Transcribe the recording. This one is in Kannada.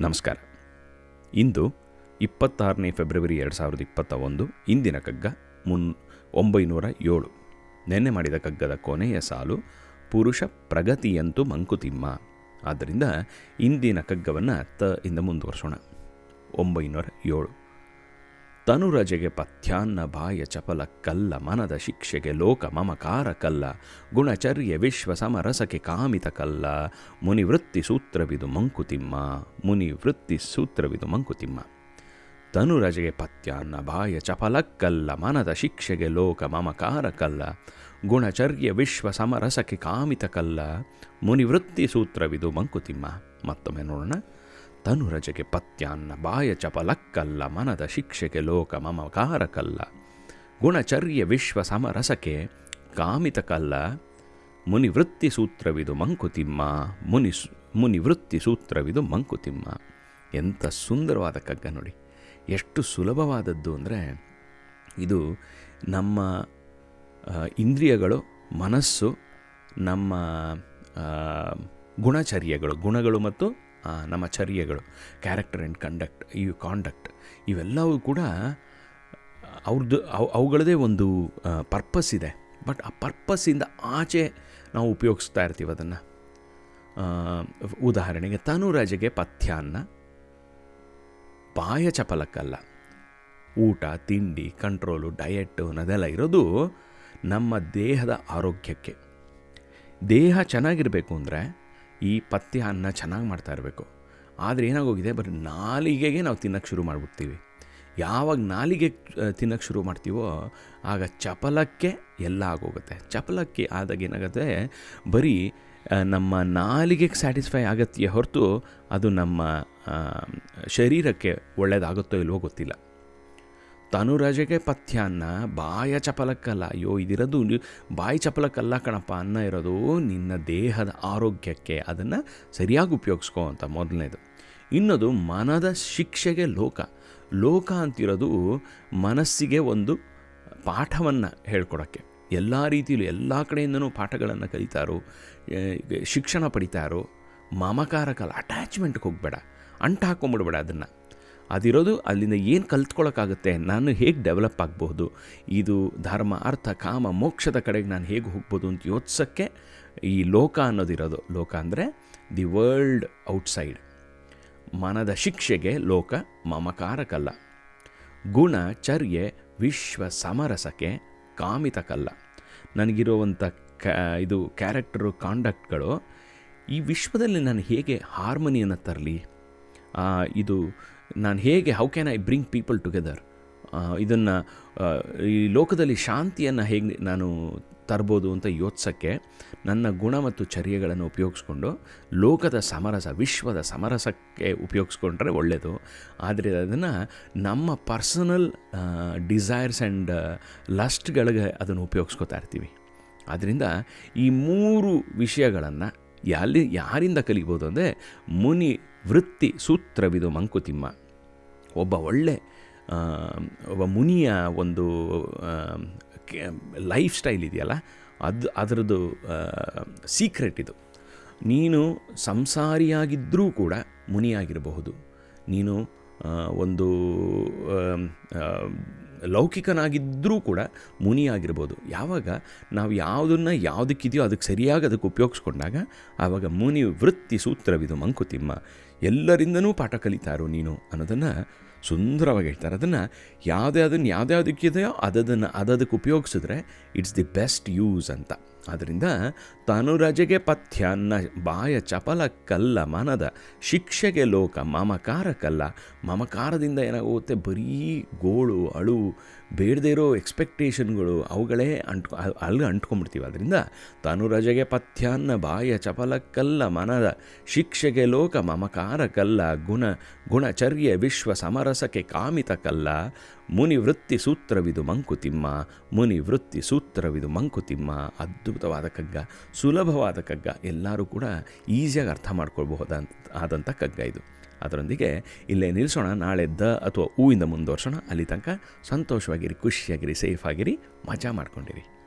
ನಮಸ್ಕಾರ. ಇಂದು ಇಪ್ಪತ್ತಾರನೇ ಫೆಬ್ರವರಿ ಎರಡು ಸಾವಿರದ ಇಪ್ಪತ್ತ ಒಂದು, ಇಂದಿನ ಕಗ್ಗ ಮುನ್ ಒಂಬೈನೂರ ಏಳು. ನೆನ್ನೆ ಮಾಡಿದ ಕಗ್ಗದ ಕೊನೆಯ ಸಾಲು ಪುರುಷ ಪ್ರಗತಿಯಂತೂ ಮಂಕುತಿಮ್ಮ. ಆದ್ದರಿಂದ ಇಂದಿನ ಕಗ್ಗವನ್ನು ತ ಇಂದ ಮುಂದುವರ್ಸೋಣ. ಒಂಬೈನೂರ ಏಳು. ತನುರಜೆಗೆ ಪಥ್ಯಾನ್ನ ಬಾಯ ಚಪಲ ಕಲ್ಲ, ಮನದ ಶಿಕ್ಷೆಗೆ ಲೋಕ, ಮಮಕಾರ ಕಲ್ಲ, ಗುಣಚರ್ಯ ವಿಶ್ವ ಸಮರಸಕ್ಕೆ ಕಾಮಿತ ಕಲ್ಲ, ಮುನಿವೃತ್ತಿ ಸೂತ್ರವಿದು ಮಂಕುತಿಮ್ಮ, ಮುನಿವೃತ್ತಿ ಸೂತ್ರವಿದು ಮಂಕುತಿಮ್ಮ. ತನುರಜೆಗೆ ಪಥ್ಯಾನ್ನ ಬಾಯ ಚಪಲ ಮನದ ಶಿಕ್ಷೆಗೆ ಲೋಕ, ಮಮಕಾರ ಕಲ್ಲ, ಗುಣಚರ್ಯ ವಿಶ್ವ ಸಮರಸಕ್ಕೆ ಕಾಮಿತ ಕಲ್ಲ, ಮುನಿವೃತ್ತಿ ಸೂತ್ರವಿದು ಮಂಕುತಿಮ್ಮ. ಮತ್ತೊಮ್ಮೆ ನೋಡೋಣ. ತನುರಜೆಗೆ ಪತ್ಯಾನ್ನ, ಬಾಯ ಚಪಲಕ್ಕಲ್ಲ, ಮನದ ಶಿಕ್ಷೆಗೆ ಲೋಕ ಮಮಕಾರಕಲ್ಲ. ಗುಣಚರ್ಯ ವಿಶ್ವ ಸಮರಸಕ್ಕೆ ಕಾಮಿತ ಕಲ್ಲ ಮುನಿವೃತ್ತಿ ಸೂತ್ರವಿದು ಮಂಕುತಿಮ್ಮ, ಮುನಿ ಮುನಿವೃತ್ತಿ ಸೂತ್ರವಿದು ಮಂಕುತಿಮ್ಮ. ಎಂಥ ಸುಂದರವಾದ ಕಗ್ಗ ನೋಡಿ. ಎಷ್ಟು ಸುಲಭವಾದದ್ದು ಅಂದರೆ ಇದು ನಮ್ಮ ಇಂದ್ರಿಯಗಳು, ಮನಸ್ಸು, ನಮ್ಮ ಗುಣಚರ್ಯಗಳು, ಗುಣಗಳು ಮತ್ತು ನಮ್ಮ ಚರ್ಯೆಗಳು ಕ್ಯಾರೆಕ್ಟರ್ ಆ್ಯಂಡ್ ಕಂಡಕ್ಟ್ ಇವು ಕಾಂಡಕ್ಟ್ ಇವೆಲ್ಲವೂ ಕೂಡ ಅವ್ರದ್ದು ಅವು, ಅವುಗಳದೇ ಒಂದು ಪರ್ಪಸ್ ಇದೆ. ಬಟ್ ಆ ಪರ್ಪಸ್ಸಿಂದ ಆಚೆ ನಾವು ಉಪಯೋಗಿಸ್ತಾ ಇರ್ತೀವಿ ಅದನ್ನು. ಉದಾಹರಣೆಗೆ ತನುರಾಜೆಗೆ ಪಥ್ಯಾನ್ನ ಬಾಯ ಚಪಲಕ್ಕಲ್ಲ. ಊಟ, ತಿಂಡಿ ಕಂಟ್ರೋಲು ಡಯೆಟ್ಟು ಅನ್ನೋದೆಲ್ಲ ಇರೋದು ನಮ್ಮ ದೇಹದ ಆರೋಗ್ಯಕ್ಕೆ. ದೇಹ ಚೆನ್ನಾಗಿರಬೇಕು ಅಂದರೆ ಈ ಪಥ್ಯ ಅನ್ನ ಚೆನ್ನಾಗಿ ಮಾಡ್ತಾ ಇರಬೇಕು. ಆದರೆ ಏನಾಗೋಗಿದೆ? ಬರೀ ನಾಲಿಗೆಗೆ ನಾವು ತಿನ್ನೋಕ್ಕೆ ಶುರು ಮಾಡಿಬಿಡ್ತೀವಿ. ಯಾವಾಗ ನಾಲಿಗೆ ತಿನ್ನೋಕ್ಕೆ ಶುರು ಮಾಡ್ತೀವೋ, ಆಗ ಚಪಲಕ್ಕೆ ಎಲ್ಲ ಆಗೋಗುತ್ತೆ. ಚಪಲಕ್ಕೆ ಆದಾಗ ಏನಾಗುತ್ತೆ? ಬರೀ ನಮ್ಮ ನಾಲಿಗೆಗೆ ಸ್ಯಾಟಿಸ್ಫೈ ಆಗತ್ತೆ ಹೊರತು ಅದು ನಮ್ಮ ಶರೀರಕ್ಕೆ ಒಳ್ಳೆಯದಾಗುತ್ತೋ ಇಲ್ವೋ ಗೊತ್ತಿಲ್ಲ. ತನುರಜೆಗೆ ಪಥ್ಯಾನ್ನ ಬಾಯ ಚಪಲಕ್ಕಲ್ಲ, ಅಯ್ಯೋ, ಇದಿರೋದು ಬಾಯಿ ಚಪಲಕ್ಕಲ್ಲ ಕಣಪ್ಪ ಅನ್ನ ಇರೋದು ನಿನ್ನ ದೇಹದ ಆರೋಗ್ಯಕ್ಕೆ, ಅದನ್ನು ಸರಿಯಾಗಿ ಉಪಯೋಗಿಸ್ಕೋ ಅಂತ ಮೊದಲನೇದು. ಇನ್ನೊಂದು ಮನದ ಶಿಕ್ಷೆಗೆ ಲೋಕ. ಲೋಕ ಅಂತಿರೋದು ಮನಸ್ಸಿಗೆ ಒಂದು ಪಾಠವನ್ನು ಹೇಳ್ಕೊಡೋಕ್ಕೆ. ಎಲ್ಲ ರೀತಿಯಲ್ಲೂ ಎಲ್ಲ ಕಡೆಯಿಂದನೂ ಪಾಠಗಳನ್ನು ಕಲಿತಾರೋ ಶಿಕ್ಷಣ ಪಡಿತಾರೋ, ಮಮಕಾರಕಲ್ಲ ಅಟ್ಯಾಚ್ಮೆಂಟ್ಗೆ ಹೋಗಬೇಡ ಅಂಟು ಹಾಕೊಂಬಿಡ್ಬೇಡ ಅದನ್ನು. ಅದಿರೋದು ಅಲ್ಲಿಂದ ಏನು ಕಲ್ತ್ಕೊಳ್ಳೋಕ್ಕಾಗುತ್ತೆ ನಾನು ಹೇಗೆ ಡೆವಲಪ್ ಆಗಬಹುದು? ಇದು ಧರ್ಮ, ಅರ್ಥ, ಕಾಮ, ಮೋಕ್ಷದ ಕಡೆಗೆ ನಾನು ಹೇಗೆ ಹೋಗ್ಬೋದು ಅಂತ ಯೋಚಿಸೋಕ್ಕೆ ಈ ಲೋಕ ಅನ್ನೋದಿರೋದು. ಲೋಕ ಅಂದರೆ ದಿ ವರ್ಲ್ಡ್ ಔಟ್ಸೈಡ್ ಮನದ ಶಿಕ್ಷೆಗೆ ಲೋಕ, ಮಮಕಾರಕಲ್ಲ. ಗುಣ, ಚರ್ಯೆ, ವಿಶ್ವ ಸಮರಸಕ್ಕೆ ಕಾಮಿತಕ್ಕಲ್ಲ ನನಗಿರುವಂಥ ಕ, ಇದು ಕ್ಯಾರೆಕ್ಟರು ಕಾಂಡಕ್ಟ್ಗಳು ಈ ವಿಶ್ವದಲ್ಲಿ ನಾನು ಹೇಗೆ ಹಾರ್ಮನಿಯನ್ನು ತರಲಿ? ಇದು ನಾನು ಹೇಗೆ how can I bring people together ಇದನ್ನು ಈ ಲೋಕದಲ್ಲಿ ಶಾಂತಿಯನ್ನು ಹೇಗೆ ನಾನು ತರ್ಬೋದು ಅಂತ ಯೋಚಿಸೋಕ್ಕೆ ನನ್ನ ಗುಣ ಮತ್ತು ಚರ್ಯಗಳನ್ನು ಉಪಯೋಗಿಸ್ಕೊಂಡು ಲೋಕದ ಸಮರಸ, ವಿಶ್ವದ ಸಮರಸಕ್ಕೆ ಉಪಯೋಗಿಸ್ಕೊಂಡ್ರೆ ಒಳ್ಳೆಯದು ಆದರೆ ಅದನ್ನು ನಮ್ಮ ಪರ್ಸನಲ್ ಡಿಸೈರ್ಸ್ ಆ್ಯಂಡ್ ಲಸ್ಟ್ಗಳಿಗೆ ಅದನ್ನು ಉಪಯೋಗಿಸ್ಕೊತಾ ಇರ್ತೀವಿ. ಆದ್ದರಿಂದ ಈ ಮೂರು ವಿಷಯಗಳನ್ನು ಎಲ್ಲಿ ಯಾರಿಂದ ಕಲಿಬೋದು ಅಂದರೆ ಮುನಿ ವೃತ್ತಿ ಸೂತ್ರವಿದು ಮಂಕುತಿಮ್ಮ. ಒಬ್ಬ ಒಳ್ಳೆ ಒಬ್ಬ ಮುನಿಯ ಒಂದು ಲೈಫ್ ಸ್ಟೈಲ್ ಇದೆಯಲ್ಲ, ಅದು, ಅದರದ್ದು ಸೀಕ್ರೆಟ್ ಇದು. ನೀನು ಸಂಸಾರಿಯಾಗಿದ್ದರೂ ಕೂಡ ಮುನಿಯಾಗಿರಬಹುದು. ನೀನು ಒಂದು ಲೌಕಿಕನಾಗಿದ್ದರೂ ಕೂಡ ಮುನಿಯಾಗಿರ್ಬೋದು. ಯಾವಾಗ ನಾವು ಯಾವುದನ್ನು ಯಾವುದಕ್ಕಿದೆಯೋ ಅದಕ್ಕೆ ಸರಿಯಾಗಿ ಅದಕ್ಕೆ ಉಪಯೋಗಿಸ್ಕೊಂಡಾಗ ಆವಾಗ ಮುನಿ ವೃತ್ತಿ ಸೂತ್ರವಿದು ಮಂಕುತಿಮ್ಮ, ಎಲ್ಲರಿಂದನೂ ಪಾಠ ಕಲಿತಾರೋ ನೀನು ಅನ್ನೋದನ್ನು ಸುಂದರವಾಗಿ ಹೇಳ್ತಾರೆ. ಅದನ್ನು ಯಾವುದೇ ಅದನ್ನು ಯಾವುದ್ಯಾವುದಕ್ಕಿದೆಯೋ ಅದನ್ನು ಅದಕ್ಕೆ ಉಪಯೋಗಿಸಿದ್ರೆ ಇಟ್ಸ್ ದಿ ಬೆಸ್ಟ್ ಯೂಸ್ ಅಂತ. ಆದ್ದರಿಂದ ತನುರಜೆಗೆ ಪಥ್ಯಾನ್ನ ಬಾಯ ಚಪಲ ಕಲ್ಲ ಮನದ ಶಿಕ್ಷೆಗೆ ಲೋಕ ಮಮಕಾರ ಕಲ್ಲ ಮಮಕಾರದಿಂದ ಏನಾಗುತ್ತೆ? ಬರೀ ಗೋಳು, ಅಳು, ಬೇಡದೇ ಇರೋ ಎಕ್ಸ್ಪೆಕ್ಟೇಷನ್ಗಳು ಅವುಗಳೇ ಅಂಟ್ಕೊ ಅಲ್- ಅಲ್ಲಿ ಅಂಟ್ಕೊಂಡ್ಬಿಡ್ತೀವಿ. ಅದರಿಂದ ತನುರಜೆಗೆ ಪಥ್ಯಾನ್ನ ಬಾಯ ಚಪಲ ಕಲ್ಲ ಮನದ ಶಿಕ್ಷೆಗೆ ಲೋಕ ಮಮಕಾರ ಕಲ್ಲ ಗುಣ, ಗುಣಚರ್ಯ, ವಿಶ್ವ ಸಮರಸಕ್ಕೆ ಕಾಮಿತ ಕಲ್ಲ ಮುನಿ ವೃತ್ತಿ ಸೂತ್ರವಿದು ಮಂಕುತಿಮ್ಮ ಮುನಿ ವೃತ್ತಿ ಸೂತ್ರವಿದು ಮಂಕುತಿಮ್ಮ ಅದ್ಭುತವಾದ ಕಗ್ಗ ಸುಲಭವಾದ ಕಗ್ಗ ಎಲ್ಲರೂ ಕೂಡ ಈಸಿಯಾಗಿ ಅರ್ಥ ಮಾಡ್ಕೊಳ್ಬಹುದಂತ ಆದಂಥ ಕಗ್ಗ ಇದು. ಅದರೊಂದಿಗೆ ಇಲ್ಲೇ ನಿಲ್ಲಿಸೋಣ ನಾಳೆ ದ ಅಥವಾ ಹೂವಿಂದ ಮುಂದುವರ್ಸೋಣ. ಅಲ್ಲಿ ತನಕ ಸಂತೋಷವಾಗಿರಿ, ಖುಷಿಯಾಗಿರಿ ಸೇಫ್ ಆಗಿರಿ, ಮಜಾ ಮಾಡ್ಕೊಂಡಿರಿ.